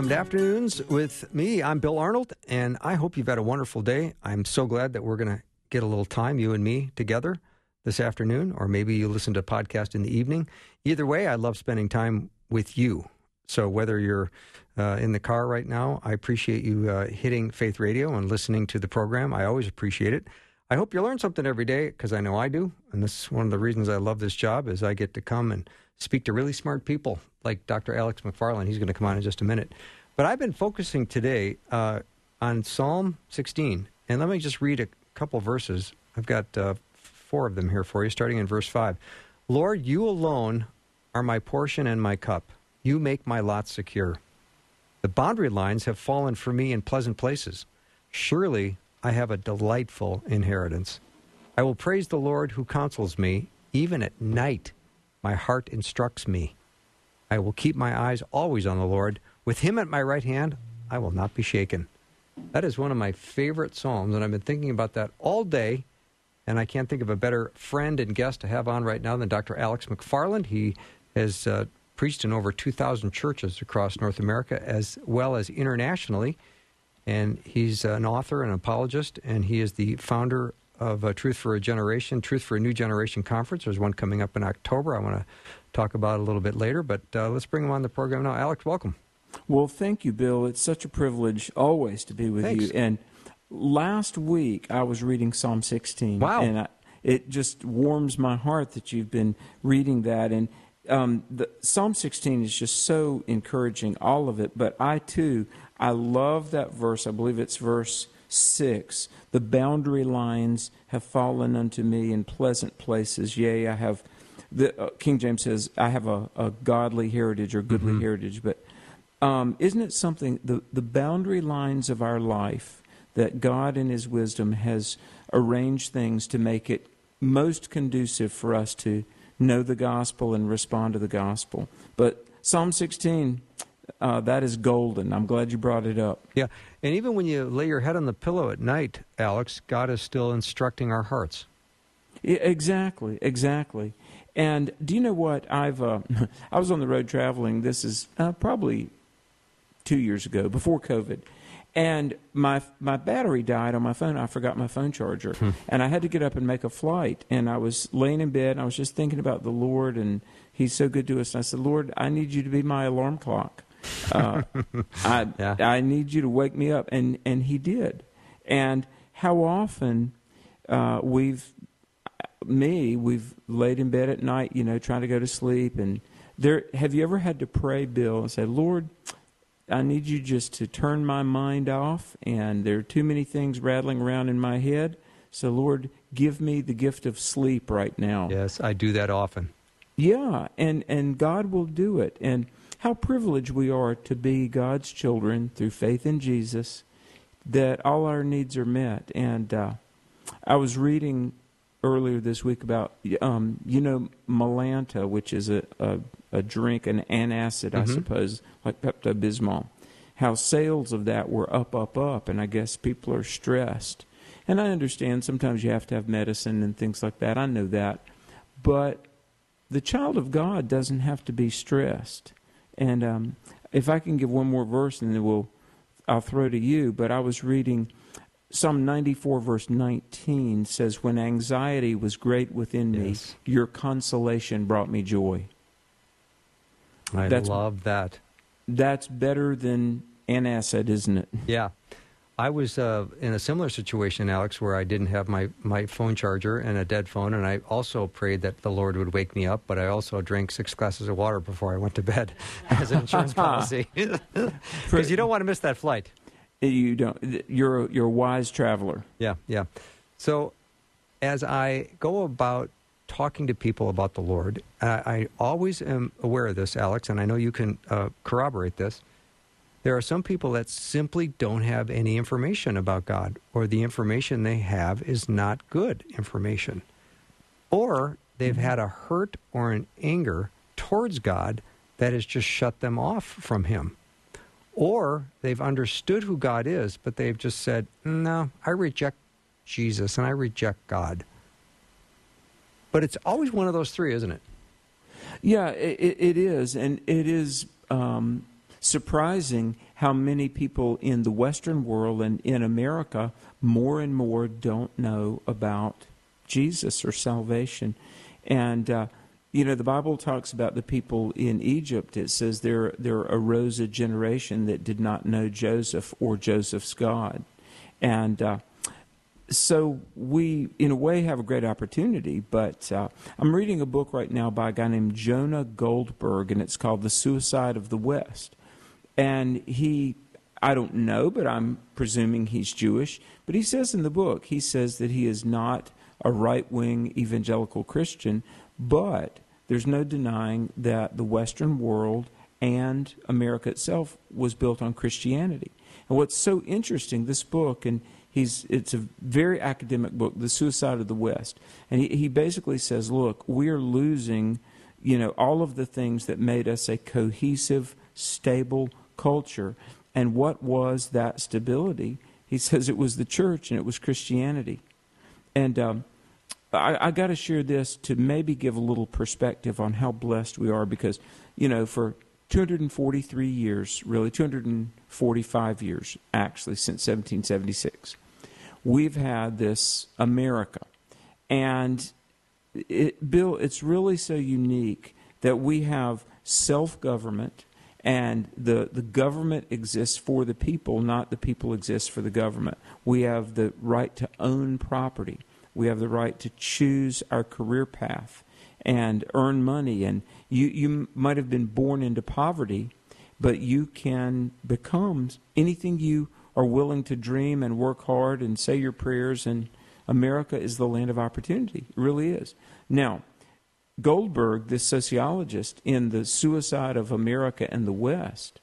Welcome to Afternoons with me. I'm Bill Arnold, and I hope you've had a wonderful day. I'm so glad that we're going to get a little time, you and me, together this afternoon, or maybe you listen to a podcast in the evening. Either way, I love spending time with you. So whether you're uh, in the car right now, I appreciate you uh, hitting Faith Radio and listening to the program. I always appreciate it. I hope you learn something every day because I know I do, and this is one of the reasons I love this job is I get to come and speak to really smart people like Dr. Alex McFarland. He's going to come on in just a minute. But I've been focusing today uh, on Psalm 16, and let me just read a couple verses. I've got uh, four of them here for you, starting in verse 5. Lord, you alone are my portion and my cup. You make my lot secure. The boundary lines have fallen for me in pleasant places. Surely I have a delightful inheritance. I will praise the Lord who counsels me. Even at night, my heart instructs me. I will keep my eyes always on the Lord. With him at my right hand, I will not be shaken. That is one of my favorite psalms, and I've been thinking about that all day. And I can't think of a better friend and guest to have on right now than Dr. Alex McFarland. He has uh, preached in over 2,000 churches across North America as well as internationally. And he's an author, an apologist, and he is the founder of uh, Truth for a Generation, Truth for a New Generation Conference. There's one coming up in October. I want to talk about a little bit later, but uh, let's bring him on the program now. Alex, welcome. Well, thank you, Bill. It's such a privilege always to be with Thanks. you. And last week I was reading Psalm 16. Wow. And I, it just warms my heart that you've been reading that. And um, the, Psalm 16 is just so encouraging, all of it. But I too, I love that verse. I believe it's verse 6. The boundary lines have fallen unto me in pleasant places. Yea, I have. The, uh, King James says, I have a, a godly heritage or goodly Mm-hmm. heritage. But um, isn't it something, the, the boundary lines of our life, that God in His wisdom has arranged things to make it most conducive for us to know the gospel and respond to the gospel? But Psalm 16, uh, that is golden. I'm glad you brought it up. Yeah, and even when you lay your head on the pillow at night, Alex, God is still instructing our hearts. Yeah, exactly, exactly. And do you know what I've? Uh, I was on the road traveling. This is uh, probably two years ago, before COVID, and my my battery died on my phone. I forgot my phone charger, and I had to get up and make a flight. And I was laying in bed. and I was just thinking about the Lord, and He's so good to us. And I said, Lord, I need you to be my alarm clock. Uh, I Yeah. I need you to wake me up, and and He did. And how often uh, we've me, we've laid in bed at night, you know, trying to go to sleep. And there, have you ever had to pray, Bill, and say, Lord, I need you just to turn my mind off, and there are too many things rattling around in my head. So, Lord, give me the gift of sleep right now. Yes, I do that often. Yeah, and, and God will do it. And how privileged we are to be God's children through faith in Jesus, that all our needs are met. And uh, I was reading earlier this week about, um, you know, Mylanta, which is a, a, a drink, an antacid, I Mhm. suppose, like Pepto Bismol. How sales of that were up, up, up, and I guess people are stressed. And I understand sometimes you have to have medicine and things like that. I know that. But the child of God doesn't have to be stressed. And um, if I can give one more verse, and then we'll, I'll throw to you. But I was reading Psalm 94, verse 19 says, When anxiety was great within me, Yes. your consolation brought me joy. I That's- love that. That's better than an asset, isn't it? Yeah. I was uh, in a similar situation, Alex, where I didn't have my, my phone charger and a dead phone, and I also prayed that the Lord would wake me up, but I also drank six glasses of water before I went to bed as an insurance policy. Because you don't want to miss that flight. You don't. You're a, you're a wise traveler. Yeah, yeah. So as I go about talking to people about the Lord, I, I always am aware of this, Alex, and I know you can uh, corroborate this. There are some people that simply don't have any information about God, or the information they have is not good information. Or they've Mm-hmm. had a hurt or an anger towards God that has just shut them off from Him. Or they've understood who God is, but they've just said, No, I reject Jesus and I reject God. But it's always one of those three, isn't it? Yeah, it, it is, and it is um, surprising how many people in the Western world and in America more and more don't know about Jesus or salvation. And uh, you know, the Bible talks about the people in Egypt. It says there there arose a generation that did not know Joseph or Joseph's God, and uh, so we, in a way, have a great opportunity. But uh, I'm reading a book right now by a guy named Jonah Goldberg, and it's called "The Suicide of the West." And he, I don't know, but I'm presuming he's Jewish. But he says in the book, he says that he is not a right wing evangelical Christian, but there's no denying that the Western world and America itself was built on Christianity. And what's so interesting, this book, and he's it's a very academic book, The Suicide of the West. And he, he basically says, look, we're losing, you know, all of the things that made us a cohesive, stable culture. And what was that stability? He says it was the church and it was Christianity. And um, I, I got to share this to maybe give a little perspective on how blessed we are because, you know, for 243 years, really 245 years actually, since 1776, we've had this America. And it, Bill, it's really so unique that we have self government and the, the government exists for the people, not the people exist for the government. We have the right to own property. We have the right to choose our career path and earn money. And you, you might have been born into poverty, but you can become anything you are willing to dream and work hard and say your prayers. And America is the land of opportunity. It really is. Now, Goldberg, this sociologist, in The Suicide of America and the West,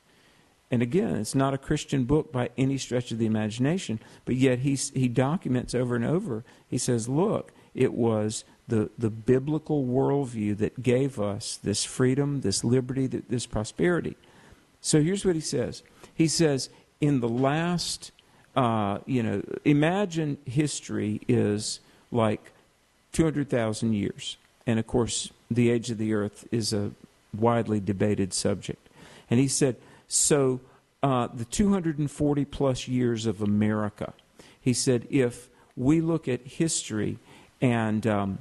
and again, it's not a Christian book by any stretch of the imagination, but yet he, he documents over and over. He says, look, it was the, the biblical worldview that gave us this freedom, this liberty, this prosperity. So here's what he says He says, in the last, uh, you know, imagine history is like 200,000 years. And of course, the age of the earth is a widely debated subject. And he said, so uh, the 240 plus years of America, he said, if we look at history and um,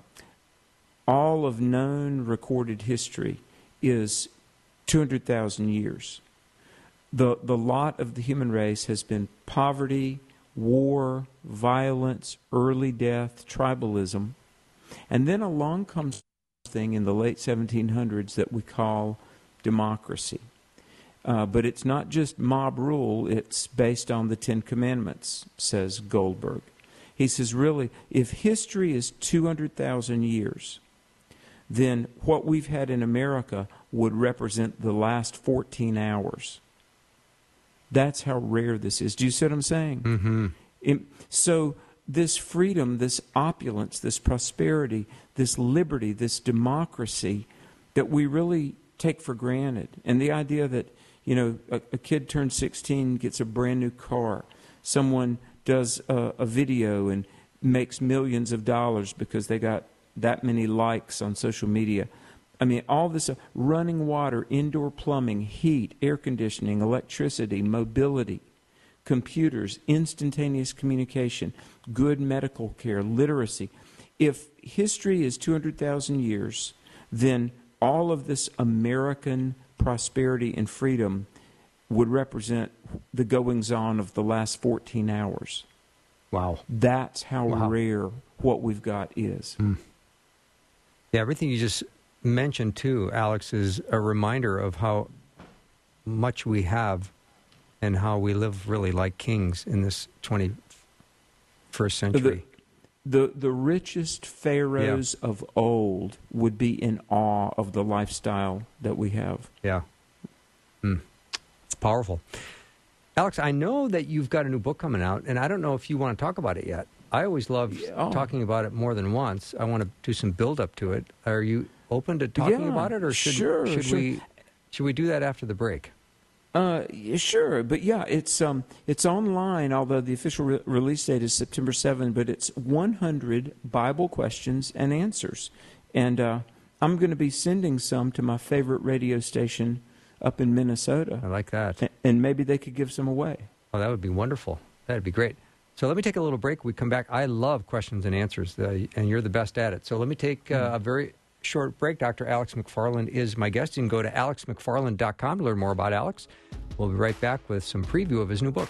all of known recorded history is 200,000 years, the, the lot of the human race has been poverty, war, violence, early death, tribalism. And then along comes thing in the late 1700s that we call democracy. Uh, but it's not just mob rule, it's based on the Ten Commandments, says Goldberg. He says, really, if history is 200,000 years, then what we've had in America would represent the last 14 hours. That's how rare this is. Do you see what I'm saying? Mm-hmm. It, so, this freedom, this opulence, this prosperity, this liberty, this democracy that we really take for granted, and the idea that, you know, a, a kid turns 16, gets a brand new car, someone does a, a video and makes millions of dollars because they got that many likes on social media. I mean, all this uh, running water, indoor plumbing, heat, air conditioning, electricity, mobility, computers, instantaneous communication, good medical care, literacy. If history is 200,000 years, then all of this American prosperity and freedom would represent the goings on of the last 14 hours. Wow. That's how Wow. rare what we've got is. Hmm. Yeah, everything you just mentioned too, Alex, is a reminder of how much we have and how we live really like kings in this 21st century. the the richest pharaohs of old would be in awe of the lifestyle that we have. Yeah. Mm. It's powerful. Alex, I know that you've got a new book coming out, and I don't know if you want to talk about it yet. I always love Oh. talking about it more than once. I want to do some build up to it. Are you open to talking Yeah, about it, or should sure, should sure. we should we do that after the break? Uh, sure, but yeah, it's um, it's online. Although the official re- release date is September 7, but it's 100 Bible questions and answers, and uh, I'm going to be sending some to my favorite radio station up in Minnesota. I like that. A- and maybe they could give some away. Oh, that would be wonderful. That'd be great. So let me take a little break. We come back. I love questions and answers, uh, and you're the best at it. So let me take uh, a very short break. Dr. Alex McFarland is my guest. You can go to alexmcfarland.com to learn more about Alex. We'll be right back with some preview of his new book.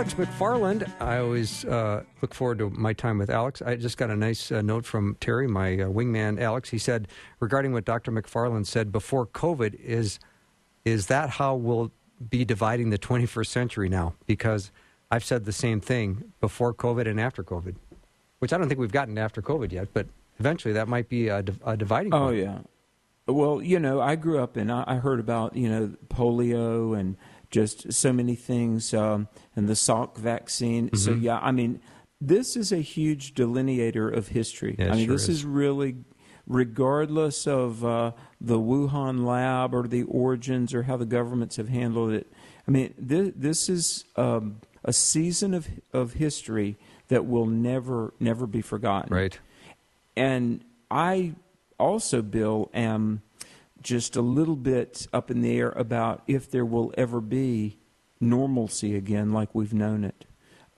Alex McFarland. I always uh, look forward to my time with Alex. I just got a nice uh, note from Terry, my uh, wingman, Alex. He said regarding what Dr. McFarland said before COVID is is that how we'll be dividing the 21st century now? Because I've said the same thing before COVID and after COVID, which I don't think we've gotten after COVID yet, but eventually that might be a, a dividing Oh point. yeah. Well, you know, I grew up and I, I heard about you know polio and just so many things, um, and the Salk vaccine. So Mm-hmm. yeah, I mean, this is a huge delineator of history. Yeah, I mean, sure this is. is really, regardless of uh, the Wuhan lab or the origins or how the governments have handled it. I mean, this, this is um, a season of of history that will never never be forgotten. Right. And I also, Bill, am just a little bit up in the air about if there will ever be normalcy again like we've known it.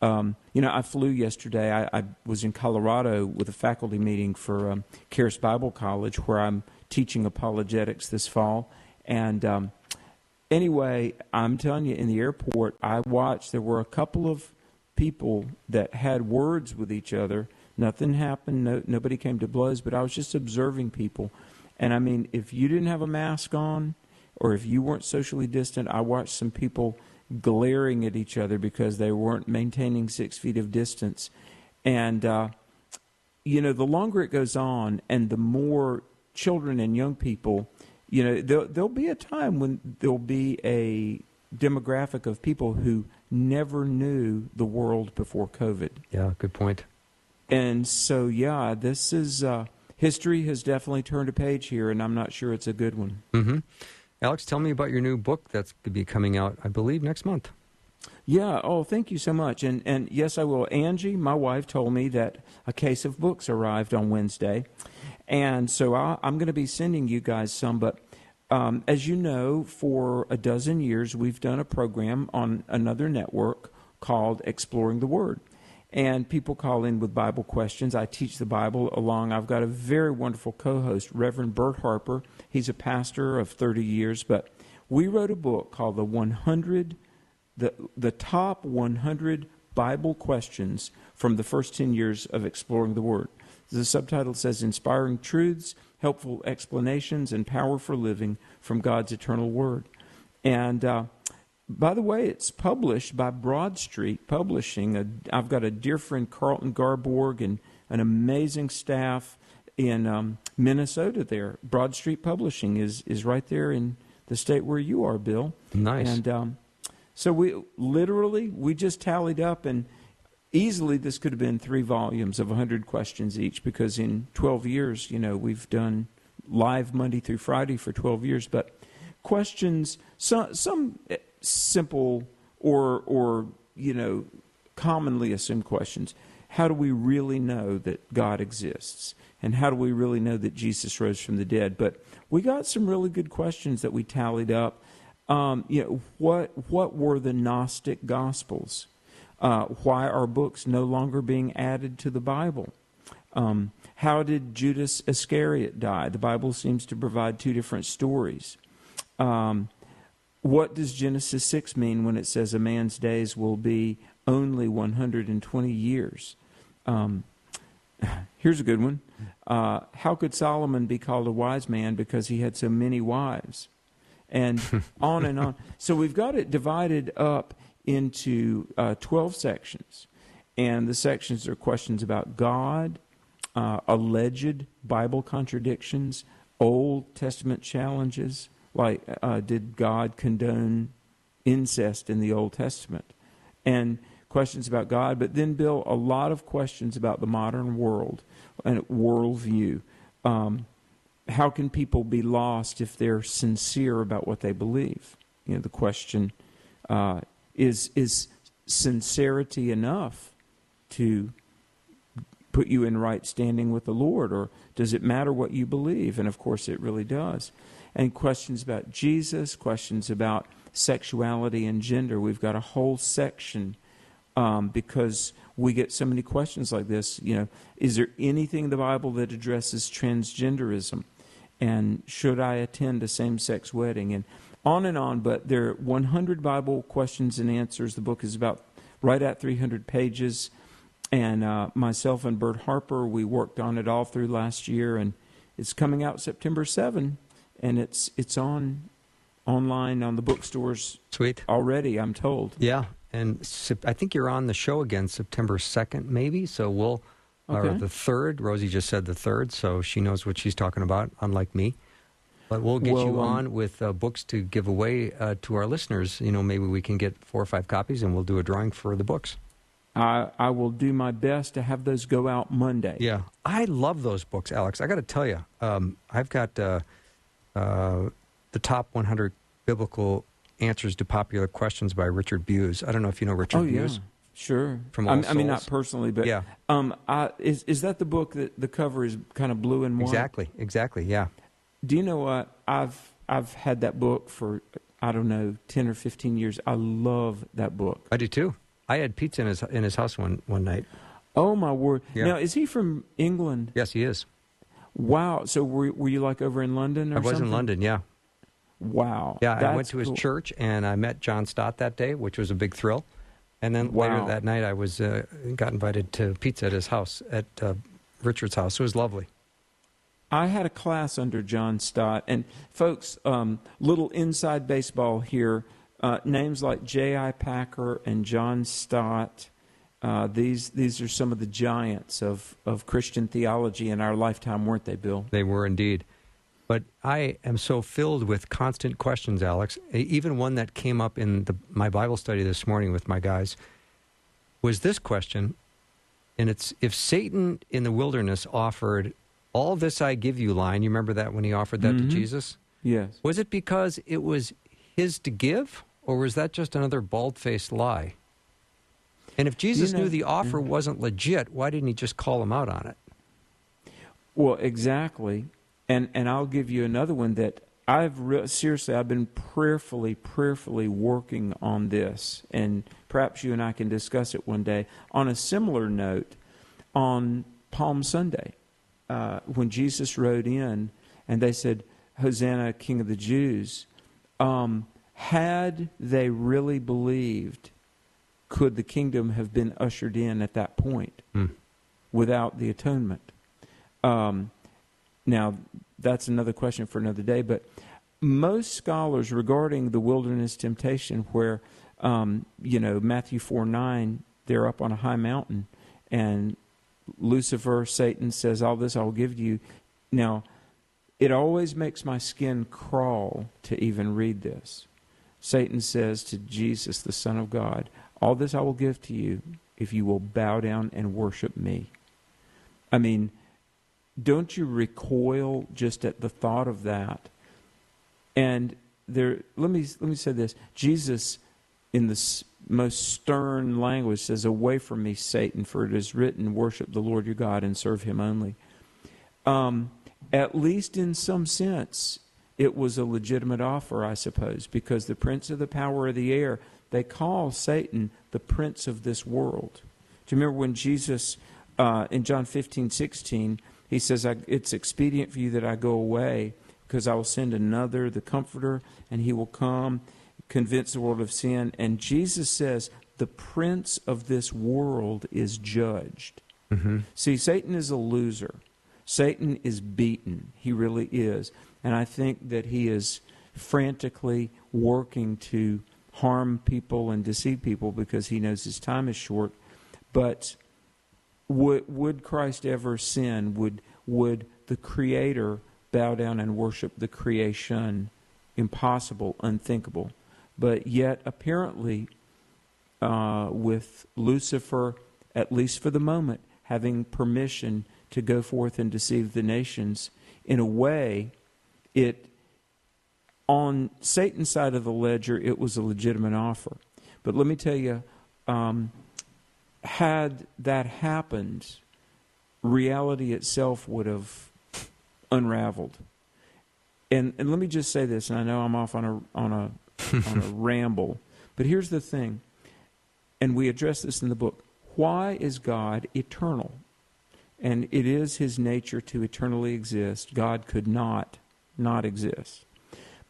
Um, you know, I flew yesterday. I, I was in Colorado with a faculty meeting for um, Charis Bible College, where I'm teaching apologetics this fall. And um, anyway, I'm telling you, in the airport, I watched. There were a couple of people that had words with each other. Nothing happened. No, nobody came to blows. But I was just observing people. And I mean, if you didn't have a mask on, or if you weren't socially distant, I watched some people glaring at each other because they weren't maintaining six feet of distance. And uh, you know, the longer it goes on, and the more children and young people, you know, there'll, there'll be a time when there'll be a demographic of people who never knew the world before COVID. Yeah, good point. And so, yeah, this is uh, history has definitely turned a page here, and I'm not sure it's a good one. hmm Alex, tell me about your new book that's going to be coming out, I believe, next month. Yeah. Oh, thank you so much. And and yes, I will. Angie, my wife, told me that a case of books arrived on Wednesday, and so I, I'm going to be sending you guys some. But um, as you know, for a dozen years, we've done a program on another network called Exploring the Word. And people call in with Bible questions. I teach the Bible along. I've got a very wonderful co host, Reverend Bert Harper. He's a pastor of 30 years, but we wrote a book called The 100 the the top 100 Bible questions from the first 10 years of exploring the Word. The subtitle says "Inspiring Truths, Helpful Explanations, and Power for Living from God's Eternal Word." And uh, by the way, it's published by Broad Street Publishing. I've got a dear friend, Carlton Garborg, and an amazing staff in um, Minnesota. There, Broad Street Publishing is is right there in the state where you are, Bill. Nice. And um, so we literally we just tallied up and easily this could have been three volumes of 100 questions each because in 12 years, you know, we've done live Monday through Friday for 12 years, but questions some some simple or or you know commonly assumed questions. how do we really know that God exists? And how do we really know that Jesus rose from the dead? But we got some really good questions that we tallied up. Um, you know, what what were the Gnostic Gospels? Uh, why are books no longer being added to the Bible? Um, how did Judas Iscariot die? The Bible seems to provide two different stories. Um, what does Genesis 6 mean when it says a man's days will be only 120 years? Um, here's a good one. Uh, how could Solomon be called a wise man because he had so many wives? And on and on. So we've got it divided up into uh, 12 sections. And the sections are questions about God, uh, alleged Bible contradictions, Old Testament challenges, like uh, did God condone incest in the Old Testament? And questions about God, but then, Bill, a lot of questions about the modern world and worldview. Um, how can people be lost if they're sincere about what they believe? You know, the question uh, is is sincerity enough to put you in right standing with the Lord, or does it matter what you believe? And of course, it really does. And questions about Jesus, questions about sexuality and gender. We've got a whole section um, because we get so many questions like this. You know, is there anything in the Bible that addresses transgenderism? And should I attend a same sex wedding? And on and on, but there are 100 Bible questions and answers. The book is about right at 300 pages. And uh, myself and Bert Harper, we worked on it all through last year, and it's coming out September 7, and it's it's on online on the bookstores. Sweet. Already, I'm told. Yeah, and I think you're on the show again September 2nd, maybe. So we'll, okay. or the 3rd. Rosie just said the 3rd, so she knows what she's talking about, unlike me. But we'll get well, you um, on with uh, books to give away uh, to our listeners. You know, maybe we can get four or five copies and we'll do a drawing for the books. I, I will do my best to have those go out Monday. Yeah. I love those books, Alex. I got to tell you, um, I've got uh, uh the top 100 biblical Answers to Popular Questions by Richard Bewes. I don't know if you know Richard oh, Bewes. Yeah. Sure. From I, I mean, not personally, but yeah. Um, I, is is that the book that the cover is kind of blue and white? Exactly. Exactly. Yeah. Do you know what I've I've had that book for I don't know ten or fifteen years. I love that book. I do too. I had pizza in his in his house one one night. Oh my word! Yeah. Now is he from England? Yes, he is. Wow. So were were you like over in London? I was something? in London. Yeah. Wow. Yeah, I went to his cool. church and I met John Stott that day, which was a big thrill. And then wow. later that night, I was uh, got invited to pizza at his house, at uh, Richard's house. It was lovely. I had a class under John Stott, and folks, um, little inside baseball here. Uh, names like J.I. Packer and John Stott. Uh, these these are some of the giants of, of Christian theology in our lifetime, weren't they, Bill? They were indeed. But I am so filled with constant questions, Alex. Even one that came up in the, my Bible study this morning with my guys was this question, and it's if Satan in the wilderness offered all this I give you line, you remember that when he offered that mm-hmm. to Jesus? Yes. Was it because it was his to give, or was that just another bald faced lie? And if Jesus you know, knew the offer mm-hmm. wasn't legit, why didn't he just call him out on it? Well, exactly. And and I'll give you another one that I've re- seriously I've been prayerfully prayerfully working on this, and perhaps you and I can discuss it one day. On a similar note, on Palm Sunday, uh, when Jesus rode in, and they said, "Hosanna, King of the Jews," um, had they really believed, could the kingdom have been ushered in at that point mm. without the atonement? Um, now, that's another question for another day, but most scholars regarding the wilderness temptation, where, um, you know, Matthew 4 9, they're up on a high mountain, and Lucifer, Satan says, All this I'll give you. Now, it always makes my skin crawl to even read this. Satan says to Jesus, the Son of God, All this I will give to you if you will bow down and worship me. I mean, don't you recoil just at the thought of that? And there, let me let me say this: Jesus, in the most stern language says, Away from me, Satan, for it is written, Worship the Lord your God and serve him only. Um, at least in some sense, it was a legitimate offer, I suppose, because the prince of the power of the air, they call Satan the prince of this world. Do you remember when Jesus, uh, in John 15, 16, he says, It's expedient for you that I go away, because I will send another, the Comforter, and he will come, convince the world of sin. And Jesus says, The prince of this world is judged. Mm-hmm. See, Satan is a loser. Satan is beaten. He really is. And I think that he is frantically working to harm people and deceive people because he knows his time is short. But would, would Christ ever sin? Would, would the Creator bow down and worship the creation? Impossible, unthinkable. But yet, apparently, uh, with Lucifer, at least for the moment, having permission to go forth and deceive the nations. In a way, it on Satan's side of the ledger, it was a legitimate offer. But let me tell you, um, had that happened, reality itself would have unraveled. And and let me just say this, and I know I'm off on a on a on a ramble, but here's the thing, and we address this in the book. Why is God eternal? and it is his nature to eternally exist. God could not not exist.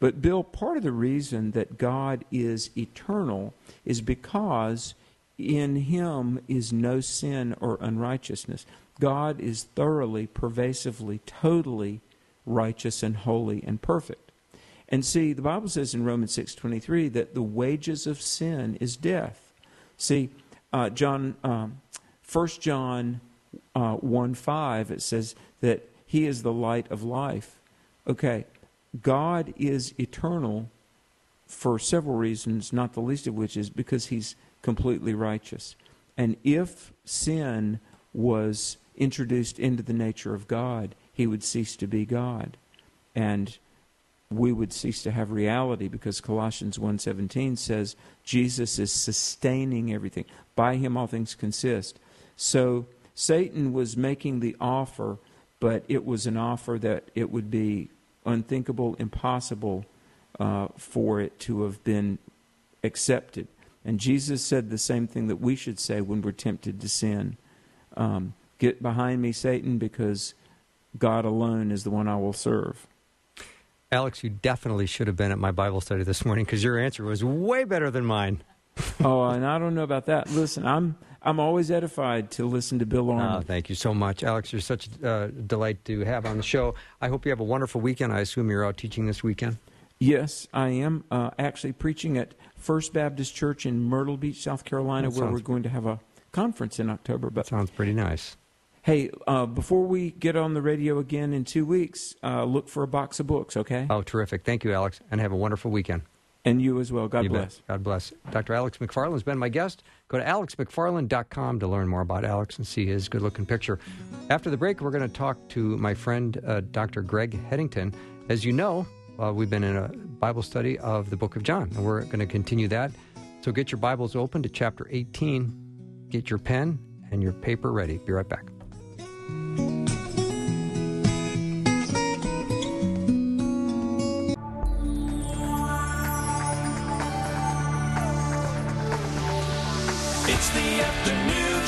But Bill, part of the reason that God is eternal is because in him is no sin or unrighteousness. God is thoroughly, pervasively, totally righteous and holy and perfect. And see, the Bible says in Romans 6:23 that the wages of sin is death. See, uh, John, um, 1 John uh, 1 5, it says that He is the light of life. Okay, God is eternal for several reasons, not the least of which is because He's completely righteous. And if sin was introduced into the nature of God, He would cease to be God. And we would cease to have reality because Colossians 1:17 says Jesus is sustaining everything. By him all things consist. So Satan was making the offer, but it was an offer that it would be unthinkable, impossible uh, for it to have been accepted. And Jesus said the same thing that we should say when we're tempted to sin um, Get behind me, Satan, because God alone is the one I will serve. Alex, you definitely should have been at my Bible study this morning because your answer was way better than mine. oh, and I don't know about that. Listen, I'm I'm always edified to listen to Bill Arnold. Oh, thank you so much, Alex. You're such a uh, delight to have on the show. I hope you have a wonderful weekend. I assume you're out teaching this weekend. Yes, I am uh, actually preaching at First Baptist Church in Myrtle Beach, South Carolina, that where we're going to have a conference in October. But sounds pretty nice. Hey, uh, before we get on the radio again in two weeks, uh, look for a box of books, okay? Oh, terrific. Thank you, Alex, and have a wonderful weekend. And you as well. God you bless. Bet. God bless. Dr. Alex McFarland has been my guest. Go to alexmcfarland.com to learn more about Alex and see his good looking picture. After the break, we're going to talk to my friend, uh, Dr. Greg Headington. As you know, uh, we've been in a Bible study of the book of John, and we're going to continue that. So get your Bibles open to chapter 18, get your pen and your paper ready. Be right back.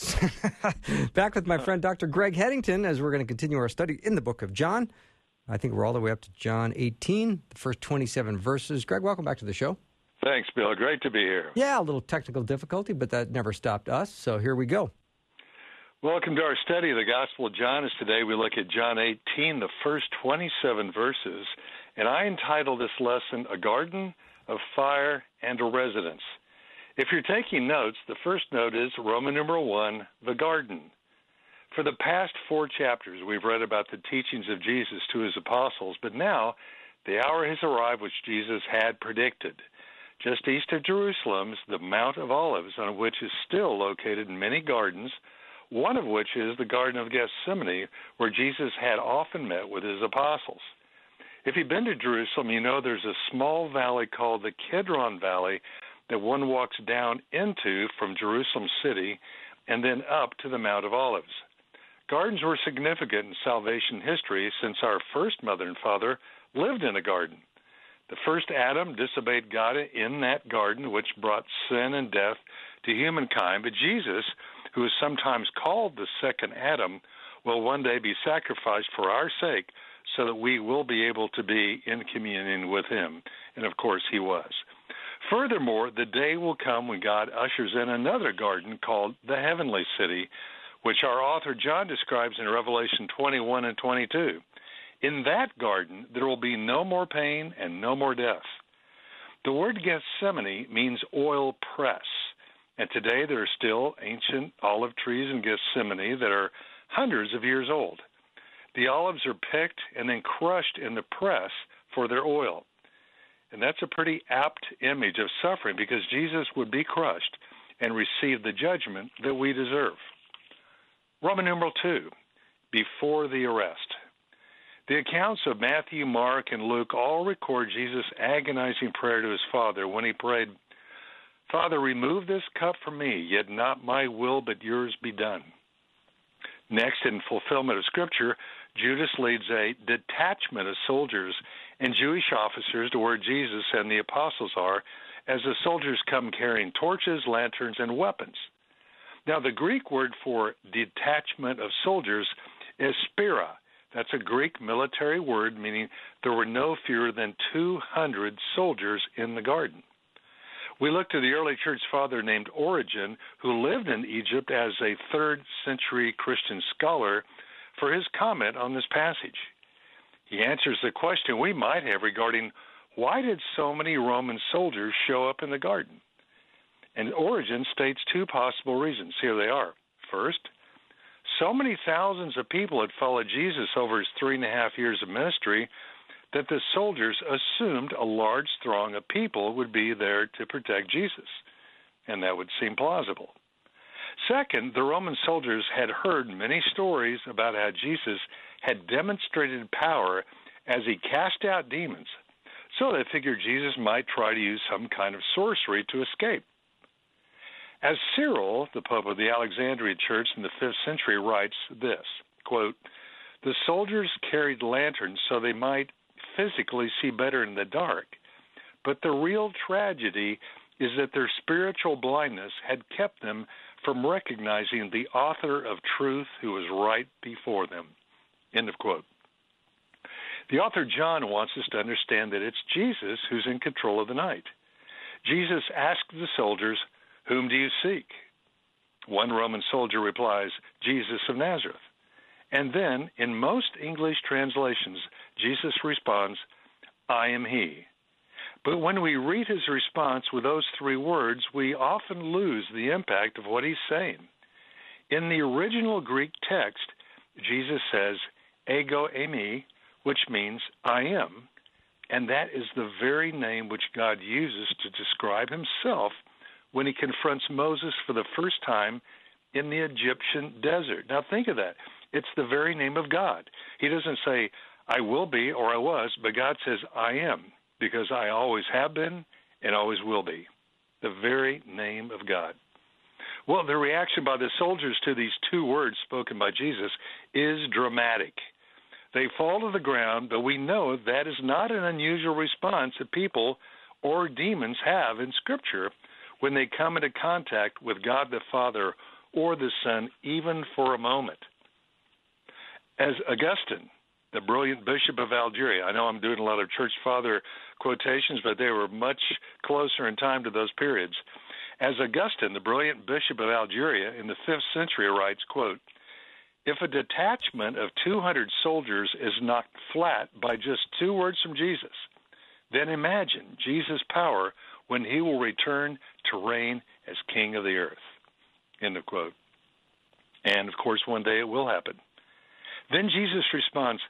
back with my uh. friend Dr. Greg Headington as we're going to continue our study in the book of John. I think we're all the way up to John 18, the first 27 verses. Greg, welcome back to the show. Thanks, Bill. Great to be here. Yeah, a little technical difficulty, but that never stopped us. So here we go. Welcome to our study of the Gospel of John. As today we look at John 18, the first 27 verses, and I entitle this lesson "A Garden of Fire and a Residence." If you're taking notes, the first note is Roman numeral one, the garden. For the past four chapters, we've read about the teachings of Jesus to his apostles, but now the hour has arrived which Jesus had predicted. Just east of Jerusalem, is the Mount of Olives, on which is still located many gardens, one of which is the Garden of Gethsemane, where Jesus had often met with his apostles. If you've been to Jerusalem, you know there's a small valley called the Kidron Valley that one walks down into from Jerusalem City and then up to the Mount of Olives. Gardens were significant in salvation history since our first mother and father lived in a garden. The first Adam disobeyed God in that garden, which brought sin and death to humankind. But Jesus, who is sometimes called the second Adam, will one day be sacrificed for our sake so that we will be able to be in communion with him. And of course, he was. Furthermore, the day will come when God ushers in another garden called the heavenly city, which our author John describes in Revelation 21 and 22. In that garden, there will be no more pain and no more death. The word Gethsemane means oil press, and today there are still ancient olive trees in Gethsemane that are hundreds of years old. The olives are picked and then crushed in the press for their oil. And that's a pretty apt image of suffering because Jesus would be crushed and receive the judgment that we deserve. Roman numeral 2, before the arrest. The accounts of Matthew, Mark, and Luke all record Jesus' agonizing prayer to his Father when he prayed, Father, remove this cup from me, yet not my will, but yours be done. Next, in fulfillment of Scripture, Judas leads a detachment of soldiers and Jewish officers to where Jesus and the apostles are as the soldiers come carrying torches, lanterns, and weapons. Now, the Greek word for detachment of soldiers is spira, that's a Greek military word meaning there were no fewer than 200 soldiers in the garden. We look to the early church father named Origen, who lived in Egypt as a third century Christian scholar, for his comment on this passage. He answers the question we might have regarding why did so many Roman soldiers show up in the garden? And Origen states two possible reasons. Here they are. First, so many thousands of people had followed Jesus over his three and a half years of ministry that the soldiers assumed a large throng of people would be there to protect Jesus, and that would seem plausible. Second, the Roman soldiers had heard many stories about how Jesus had demonstrated power as he cast out demons, so they figured Jesus might try to use some kind of sorcery to escape. As Cyril, the Pope of the Alexandrian Church in the 5th century, writes this quote, The soldiers carried lanterns so they might physically see better in the dark, but the real tragedy is that their spiritual blindness had kept them from recognizing the author of truth who was right before them. End of quote. The author John wants us to understand that it's Jesus who's in control of the night. Jesus asked the soldiers, whom do you seek? One Roman soldier replies, Jesus of Nazareth. And then, in most English translations, Jesus responds, I am he. But when we read his response with those three words, we often lose the impact of what he's saying. In the original Greek text, Jesus says, Ego eimi, which means I am, and that is the very name which God uses to describe himself when he confronts Moses for the first time in the Egyptian desert. Now, think of that. It's the very name of God. He doesn't say, I will be or I was, but God says, I am, because I always have been and always will be. The very name of God. Well, the reaction by the soldiers to these two words spoken by Jesus is dramatic. They fall to the ground, but we know that is not an unusual response that people or demons have in Scripture when they come into contact with God the Father or the Son, even for a moment. As Augustine, the brilliant Bishop of Algeria, I know I'm doing a lot of church father quotations, but they were much closer in time to those periods. As Augustine, the brilliant Bishop of Algeria in the 5th century, writes, quote, if a detachment of 200 soldiers is knocked flat by just two words from Jesus, then imagine Jesus' power when he will return to reign as king of the earth. End of quote. And of course, one day it will happen. Then Jesus responds,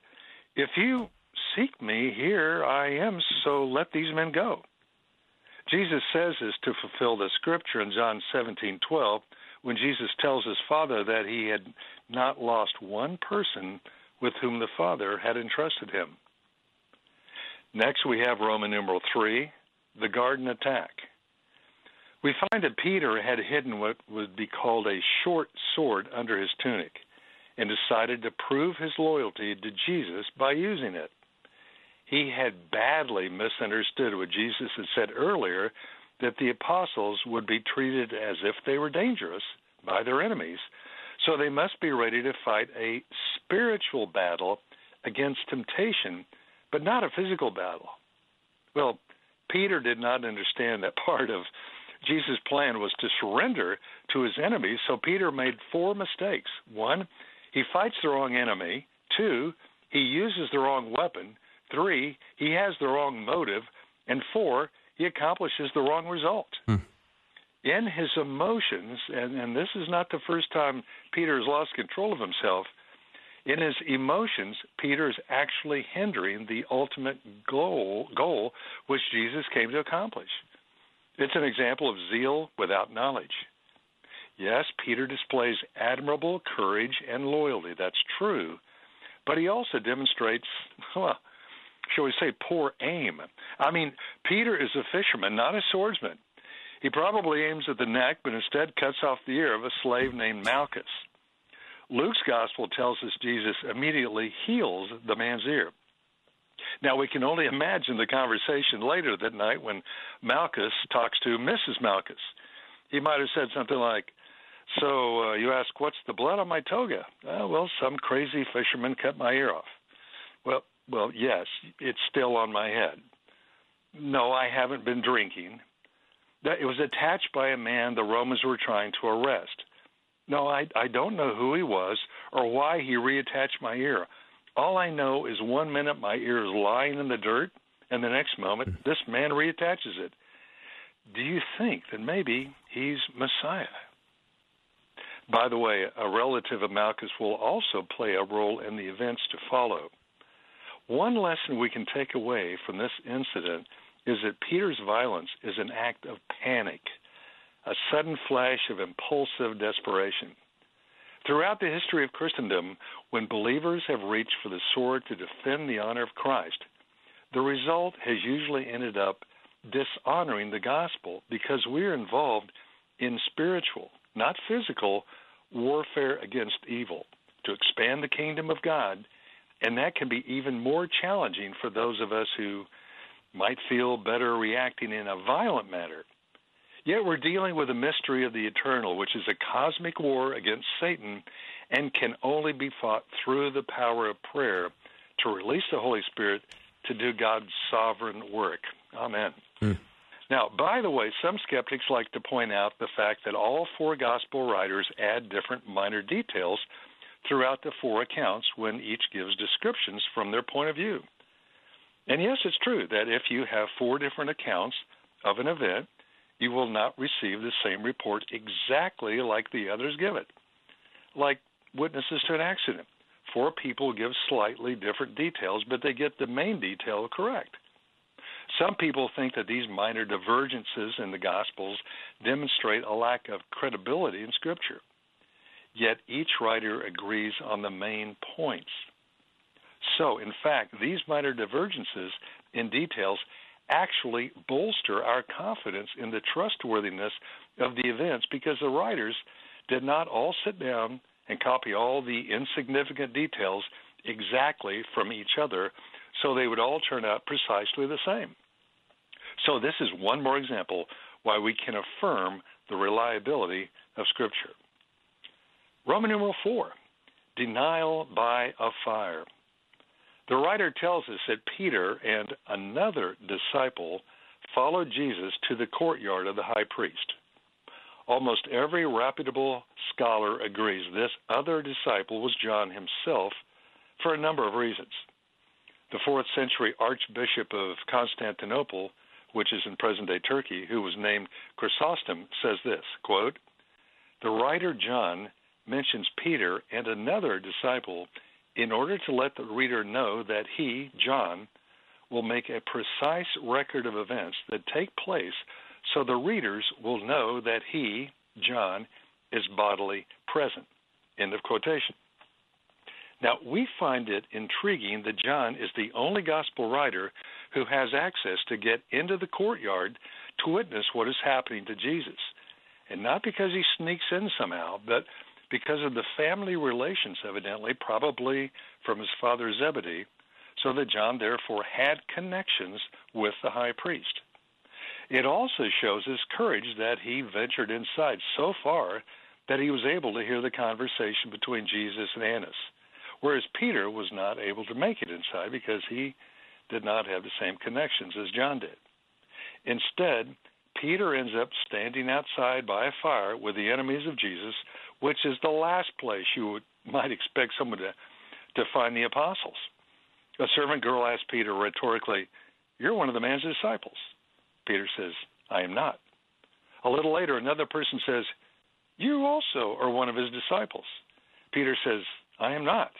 If you seek me, here I am, so let these men go. Jesus says this to fulfill the scripture in John 17:12 when Jesus tells his Father that he had not lost one person with whom the Father had entrusted him. Next, we have Roman numeral 3, the garden attack. We find that Peter had hidden what would be called a short sword under his tunic and decided to prove his loyalty to Jesus by using it. He had badly misunderstood what Jesus had said earlier that the apostles would be treated as if they were dangerous by their enemies, so they must be ready to fight a spiritual battle against temptation but not a physical battle. Well, Peter did not understand that part of Jesus' plan was to surrender to his enemies, so Peter made four mistakes. One, he fights the wrong enemy. Two, he uses the wrong weapon. Three, he has the wrong motive. And four, he accomplishes the wrong result. Hmm. In his emotions, and, and this is not the first time Peter has lost control of himself, in his emotions, Peter is actually hindering the ultimate goal, goal which Jesus came to accomplish. It's an example of zeal without knowledge. Yes, Peter displays admirable courage and loyalty. That's true. But he also demonstrates, well, shall we say, poor aim. I mean, Peter is a fisherman, not a swordsman. He probably aims at the neck, but instead cuts off the ear of a slave named Malchus. Luke's gospel tells us Jesus immediately heals the man's ear. Now, we can only imagine the conversation later that night when Malchus talks to Mrs. Malchus. He might have said something like, So uh, you ask, what's the blood on my toga? Uh, well, some crazy fisherman cut my ear off. Well, well, yes, it's still on my head. No, I haven't been drinking. That it was attached by a man the Romans were trying to arrest. No, I, I don't know who he was or why he reattached my ear. All I know is one minute my ear is lying in the dirt, and the next moment hmm. this man reattaches it. Do you think that maybe he's Messiah? By the way, a relative of Malchus will also play a role in the events to follow. One lesson we can take away from this incident is that Peter's violence is an act of panic a sudden flash of impulsive desperation. Throughout the history of Christendom, when believers have reached for the sword to defend the honor of Christ, the result has usually ended up dishonoring the gospel because we're involved in spiritual, not physical, warfare against evil to expand the kingdom of God. And that can be even more challenging for those of us who might feel better reacting in a violent manner Yet we're dealing with a mystery of the eternal, which is a cosmic war against Satan and can only be fought through the power of prayer to release the Holy Spirit to do God's sovereign work. Amen. Mm. Now, by the way, some skeptics like to point out the fact that all four gospel writers add different minor details throughout the four accounts when each gives descriptions from their point of view. And yes, it's true that if you have four different accounts of an event, you will not receive the same report exactly like the others give it. Like witnesses to an accident. Four people give slightly different details, but they get the main detail correct. Some people think that these minor divergences in the Gospels demonstrate a lack of credibility in Scripture. Yet each writer agrees on the main points. So, in fact, these minor divergences in details actually bolster our confidence in the trustworthiness of the events because the writers did not all sit down and copy all the insignificant details exactly from each other so they would all turn out precisely the same. So, this is one more example why we can affirm the reliability of Scripture. Roman numeral 4 denial by a fire. The writer tells us that Peter and another disciple followed Jesus to the courtyard of the high priest. Almost every reputable scholar agrees this other disciple was John himself for a number of reasons. The fourth century Archbishop of Constantinople, which is in present day Turkey, who was named Chrysostom, says this quote, The writer John mentions Peter and another disciple in order to let the reader know that he, John, will make a precise record of events that take place so the readers will know that he, John, is bodily present. End of quotation. Now, we find it intriguing that John is the only gospel writer who has access to get into the courtyard to witness what is happening to Jesus. And not because he sneaks in somehow, but because of the family relations, evidently, probably from his father Zebedee, so that John therefore had connections with the high priest. It also shows his courage that he ventured inside so far that he was able to hear the conversation between Jesus and Annas, whereas Peter was not able to make it inside because he did not have the same connections as John did. Instead, Peter ends up standing outside by a fire with the enemies of Jesus, which is the last place you would, might expect someone to, to find the apostles. A servant girl asked Peter rhetorically, You're one of the man's disciples. Peter says, I am not. A little later, another person says, You also are one of his disciples. Peter says, I am not.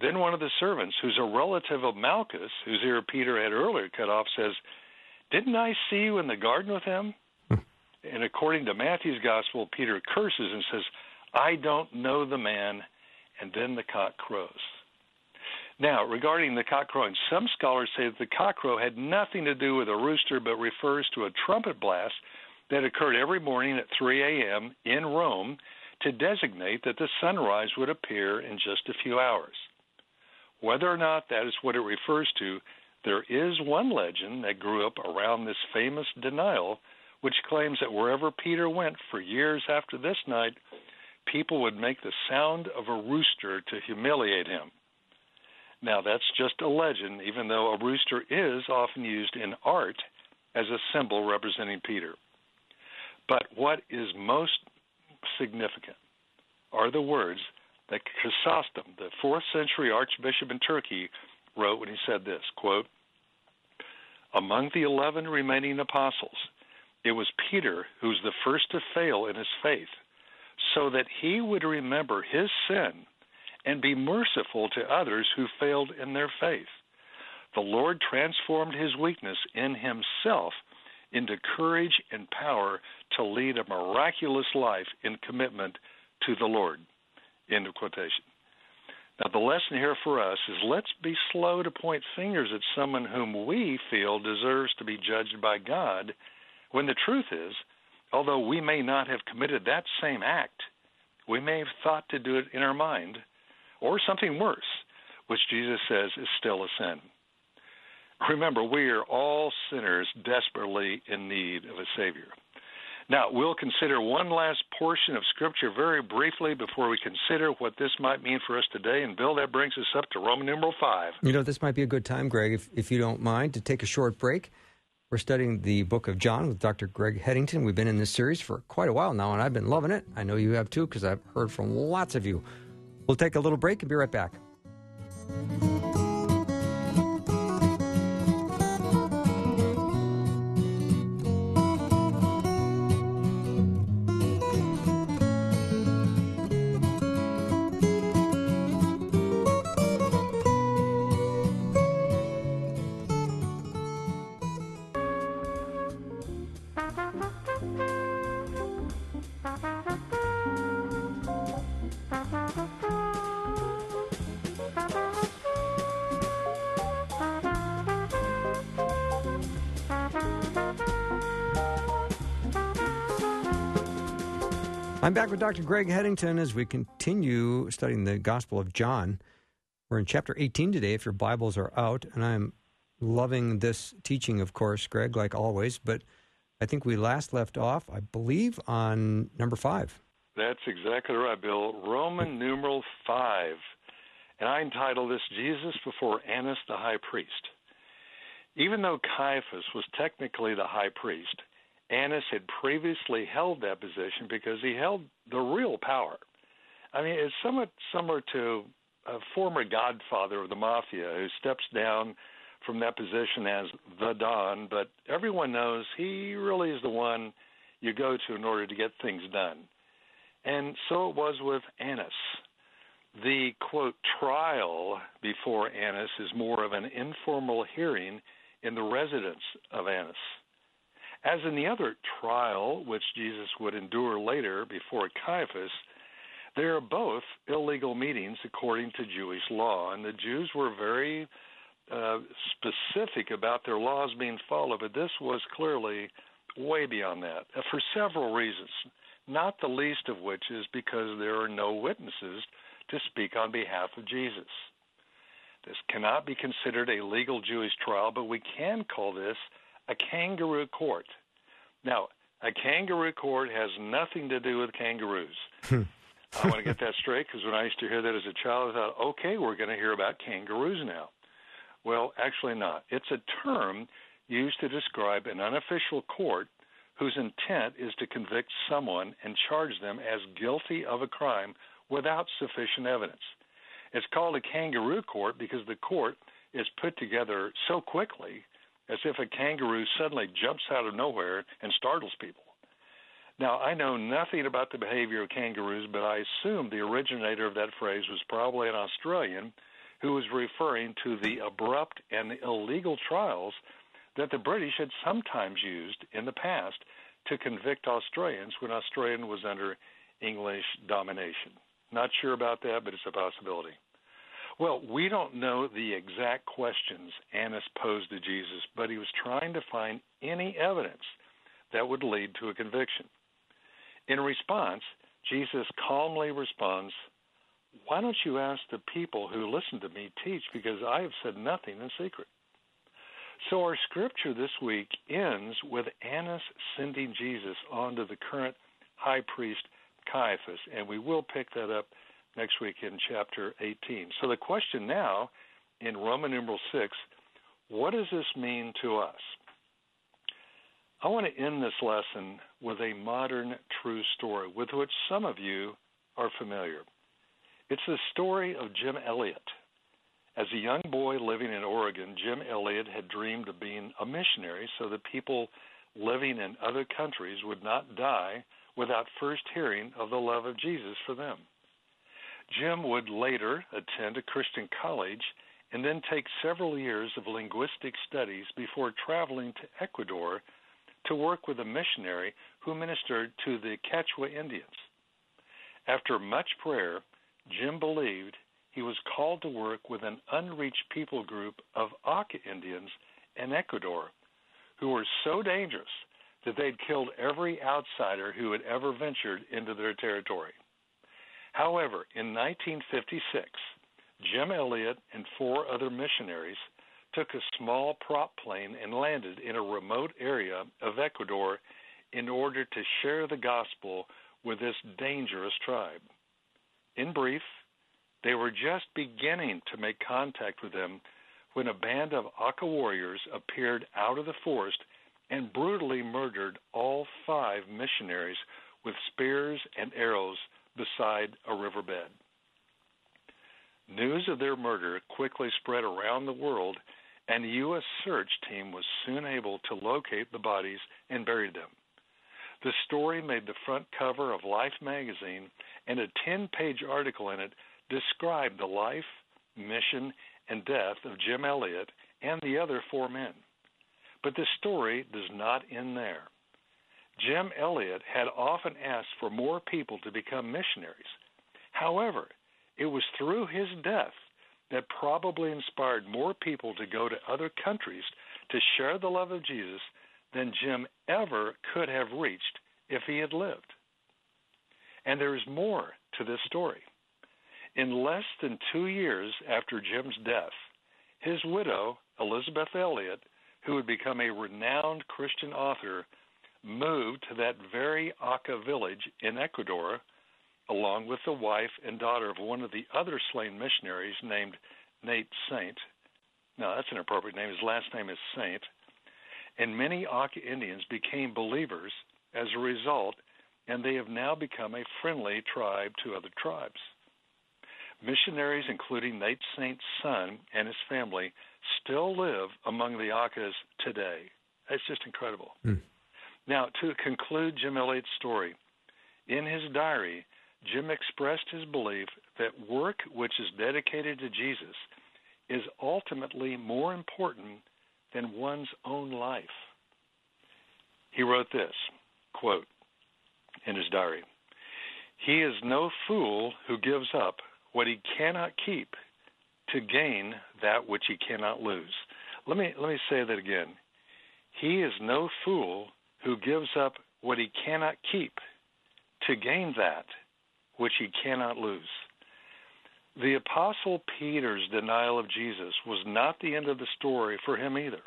Then one of the servants, who's a relative of Malchus, whose ear Peter had earlier cut off, says, Didn't I see you in the garden with him? And according to Matthew's gospel, Peter curses and says, I don't know the man. And then the cock crows. Now, regarding the cock crowing, some scholars say that the cock crow had nothing to do with a rooster, but refers to a trumpet blast that occurred every morning at 3 a.m. in Rome to designate that the sunrise would appear in just a few hours. Whether or not that is what it refers to, there is one legend that grew up around this famous denial, which claims that wherever Peter went for years after this night, people would make the sound of a rooster to humiliate him. Now, that's just a legend, even though a rooster is often used in art as a symbol representing Peter. But what is most significant are the words that Chrysostom, the fourth century archbishop in Turkey, wrote when he said this quote, Among the eleven remaining apostles, it was Peter who was the first to fail in his faith, so that he would remember his sin and be merciful to others who failed in their faith. The Lord transformed his weakness in himself into courage and power to lead a miraculous life in commitment to the Lord. End of quotation. Now, the lesson here for us is let's be slow to point fingers at someone whom we feel deserves to be judged by God, when the truth is, although we may not have committed that same act, we may have thought to do it in our mind or something worse, which Jesus says is still a sin. Remember, we are all sinners desperately in need of a Savior. Now, we'll consider one last portion of Scripture very briefly before we consider what this might mean for us today. And, Bill, that brings us up to Roman numeral 5. You know, this might be a good time, Greg, if, if you don't mind, to take a short break. We're studying the book of John with Dr. Greg Headington. We've been in this series for quite a while now, and I've been loving it. I know you have too, because I've heard from lots of you. We'll take a little break and be right back. I'm back with Dr. Greg Headington as we continue studying the Gospel of John. We're in chapter 18 today, if your Bibles are out, and I'm loving this teaching, of course, Greg, like always, but I think we last left off, I believe, on number five. That's exactly right, Bill. Roman numeral five. And I entitled this Jesus Before Annas the High Priest. Even though Caiaphas was technically the high priest, Annas had previously held that position because he held the real power. I mean, it's somewhat similar to a former godfather of the mafia who steps down from that position as the Don, but everyone knows he really is the one you go to in order to get things done. And so it was with Annas. The quote trial before Annas is more of an informal hearing in the residence of Annas. As in the other trial, which Jesus would endure later before Caiaphas, they are both illegal meetings according to Jewish law, and the Jews were very uh, specific about their laws being followed, but this was clearly way beyond that uh, for several reasons, not the least of which is because there are no witnesses to speak on behalf of Jesus. This cannot be considered a legal Jewish trial, but we can call this a kangaroo court. Now, a kangaroo court has nothing to do with kangaroos. Hmm. I want to get that straight because when I used to hear that as a child, I thought, okay, we're going to hear about kangaroos now. Well, actually, not. It's a term used to describe an unofficial court whose intent is to convict someone and charge them as guilty of a crime without sufficient evidence. It's called a kangaroo court because the court is put together so quickly as if a kangaroo suddenly jumps out of nowhere and startles people. Now, I know nothing about the behavior of kangaroos, but I assume the originator of that phrase was probably an Australian who was referring to the abrupt and illegal trials that the British had sometimes used in the past to convict Australians when Australia was under English domination. Not sure about that, but it's a possibility. Well, we don't know the exact questions Annas posed to Jesus, but he was trying to find any evidence that would lead to a conviction. In response, Jesus calmly responds, Why don't you ask the people who listen to me teach? Because I have said nothing in secret. So our scripture this week ends with Annas sending Jesus on to the current high priest Caiaphas, and we will pick that up next week in chapter 18. So the question now in Roman numeral 6 what does this mean to us? I want to end this lesson with a modern true story with which some of you are familiar. It's the story of Jim Elliot. As a young boy living in Oregon, Jim Elliot had dreamed of being a missionary so that people living in other countries would not die without first hearing of the love of Jesus for them. Jim would later attend a Christian college and then take several years of linguistic studies before traveling to Ecuador to work with a missionary who ministered to the Quechua Indians. After much prayer, Jim believed he was called to work with an unreached people group of Auca Indians in Ecuador who were so dangerous that they'd killed every outsider who had ever ventured into their territory. However, in 1956, Jim Elliot and four other missionaries took a small prop plane and landed in a remote area of Ecuador in order to share the gospel with this dangerous tribe. In brief, they were just beginning to make contact with them when a band of Auca warriors appeared out of the forest and brutally murdered all five missionaries with spears and arrows beside a riverbed. News of their murder quickly spread around the world, and a U.S. search team was soon able to locate the bodies and bury them. The story made the front cover of Life magazine, and a 10 page article in it described the life, mission, and death of Jim Elliot and the other four men. But the story does not end there. Jim Elliot had often asked for more people to become missionaries. However, it was through his death that probably inspired more people to go to other countries to share the love of Jesus than Jim ever could have reached if he had lived. And there is more to this story. In less than two years after Jim's death, his widow, Elizabeth Elliot, who would become a renowned Christian author, moved to that very Auca village in Ecuador, along with the wife and daughter of one of the other slain missionaries named Nate Saint. Now, that's an appropriate name. His last name is Saint. And many Auca Indians became believers as a result, and they have now become a friendly tribe to other tribes. Missionaries, including Nate Saint's son and his family, still live among the Aucas today. That's just incredible. Mm. Now, to conclude Jim Elliot's story, In his diary, Jim expressed his belief that work which is dedicated to Jesus is ultimately more important than one's own life. He wrote this quote in his diary He is no fool who gives up what he cannot keep to gain that which he cannot lose. Let me let me say that again. He is no fool who gives up what he cannot keep to gain that which he cannot lose. The Apostle Peter's denial of Jesus was not the end of the story for him either.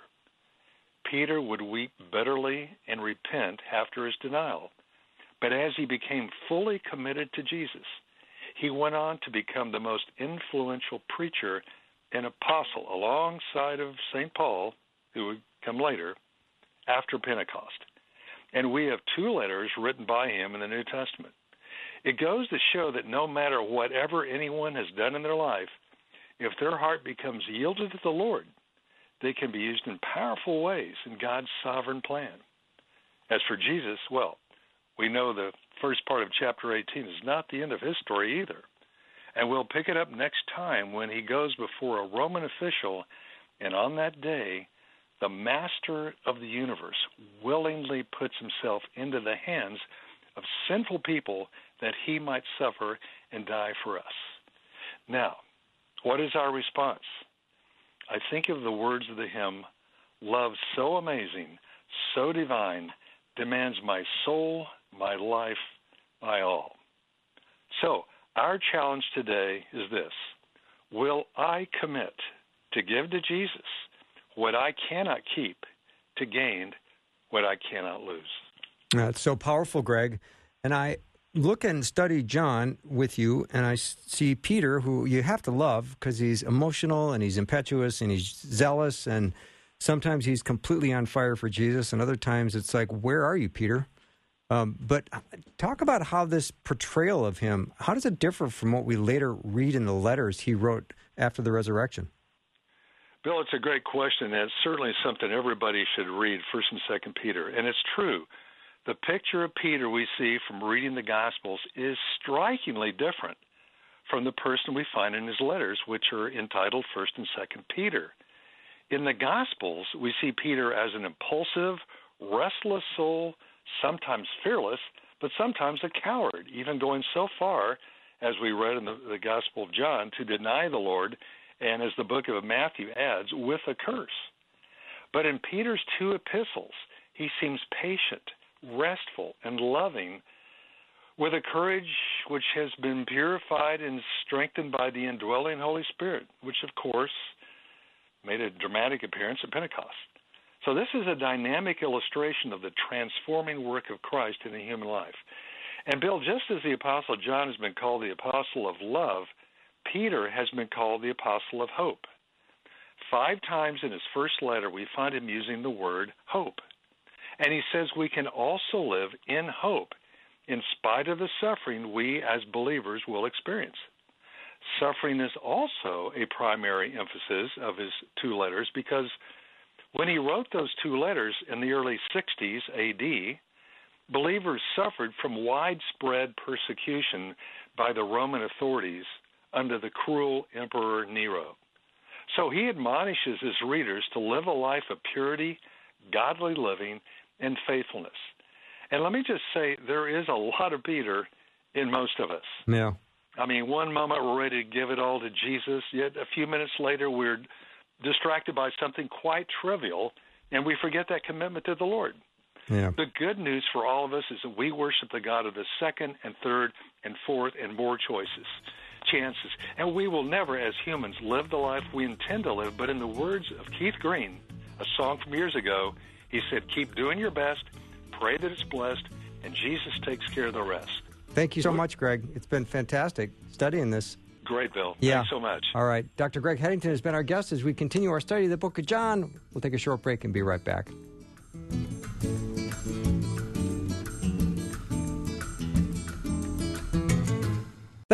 Peter would weep bitterly and repent after his denial. But as he became fully committed to Jesus, he went on to become the most influential preacher and apostle alongside of St. Paul, who would come later, after Pentecost. And we have two letters written by him in the New Testament. It goes to show that no matter whatever anyone has done in their life, if their heart becomes yielded to the Lord, they can be used in powerful ways in God's sovereign plan. As for Jesus, well, we know the first part of chapter 18 is not the end of his story either. And we'll pick it up next time when he goes before a Roman official, and on that day, the master of the universe willingly puts himself into the hands of sinful people that he might suffer and die for us. Now, what is our response? I think of the words of the hymn, Love so amazing, so divine, demands my soul, my life, my all. So, our challenge today is this Will I commit to give to Jesus what I cannot keep to gain what I cannot lose? That's so powerful, Greg. And I look and study John with you, and I see Peter, who you have to love because he's emotional and he's impetuous and he's zealous, and sometimes he's completely on fire for Jesus, and other times it's like, Where are you, Peter? Um, but talk about how this portrayal of him, how does it differ from what we later read in the letters he wrote after the resurrection? Bill, it's a great question, and it's certainly something everybody should read, First and Second Peter. And it's true. The picture of Peter we see from reading the Gospels is strikingly different from the person we find in his letters, which are entitled First and Second Peter. In the Gospels, we see Peter as an impulsive, restless soul, sometimes fearless, but sometimes a coward, even going so far, as we read in the, the Gospel of John, to deny the Lord, and as the book of Matthew adds, with a curse. But in Peter's two epistles, he seems patient restful and loving with a courage which has been purified and strengthened by the indwelling Holy Spirit, which, of course, made a dramatic appearance at Pentecost. So, this is a dynamic illustration of the transforming work of Christ in the human life. And, Bill, just as the Apostle John has been called the Apostle of Love, Peter has been called the Apostle of Hope. Five times in his first letter, we find him using the word hope. And he says we can also live in hope in spite of the suffering we as believers will experience. Suffering is also a primary emphasis of his two letters because when he wrote those two letters in the early 60s AD, believers suffered from widespread persecution by the Roman authorities under the cruel Emperor Nero. So he admonishes his readers to live a life of purity, godly living, and faithfulness. And let me just say, there is a lot of Peter in most of us. Yeah. I mean, one moment we're ready to give it all to Jesus, yet a few minutes later we're distracted by something quite trivial, and we forget that commitment to the Lord. Yeah. The good news for all of us is that we worship the God of the second and third and fourth and more choices, chances. And we will never, as humans, live the life we intend to live. But in the words of Keith Green, a song from years ago, he said, Keep doing your best, pray that it's blessed, and Jesus takes care of the rest. Thank you so much, Greg. It's been fantastic studying this. Great, Bill. Yeah. Thanks so much. All right. Dr. Greg Headington has been our guest as we continue our study of the book of John. We'll take a short break and be right back.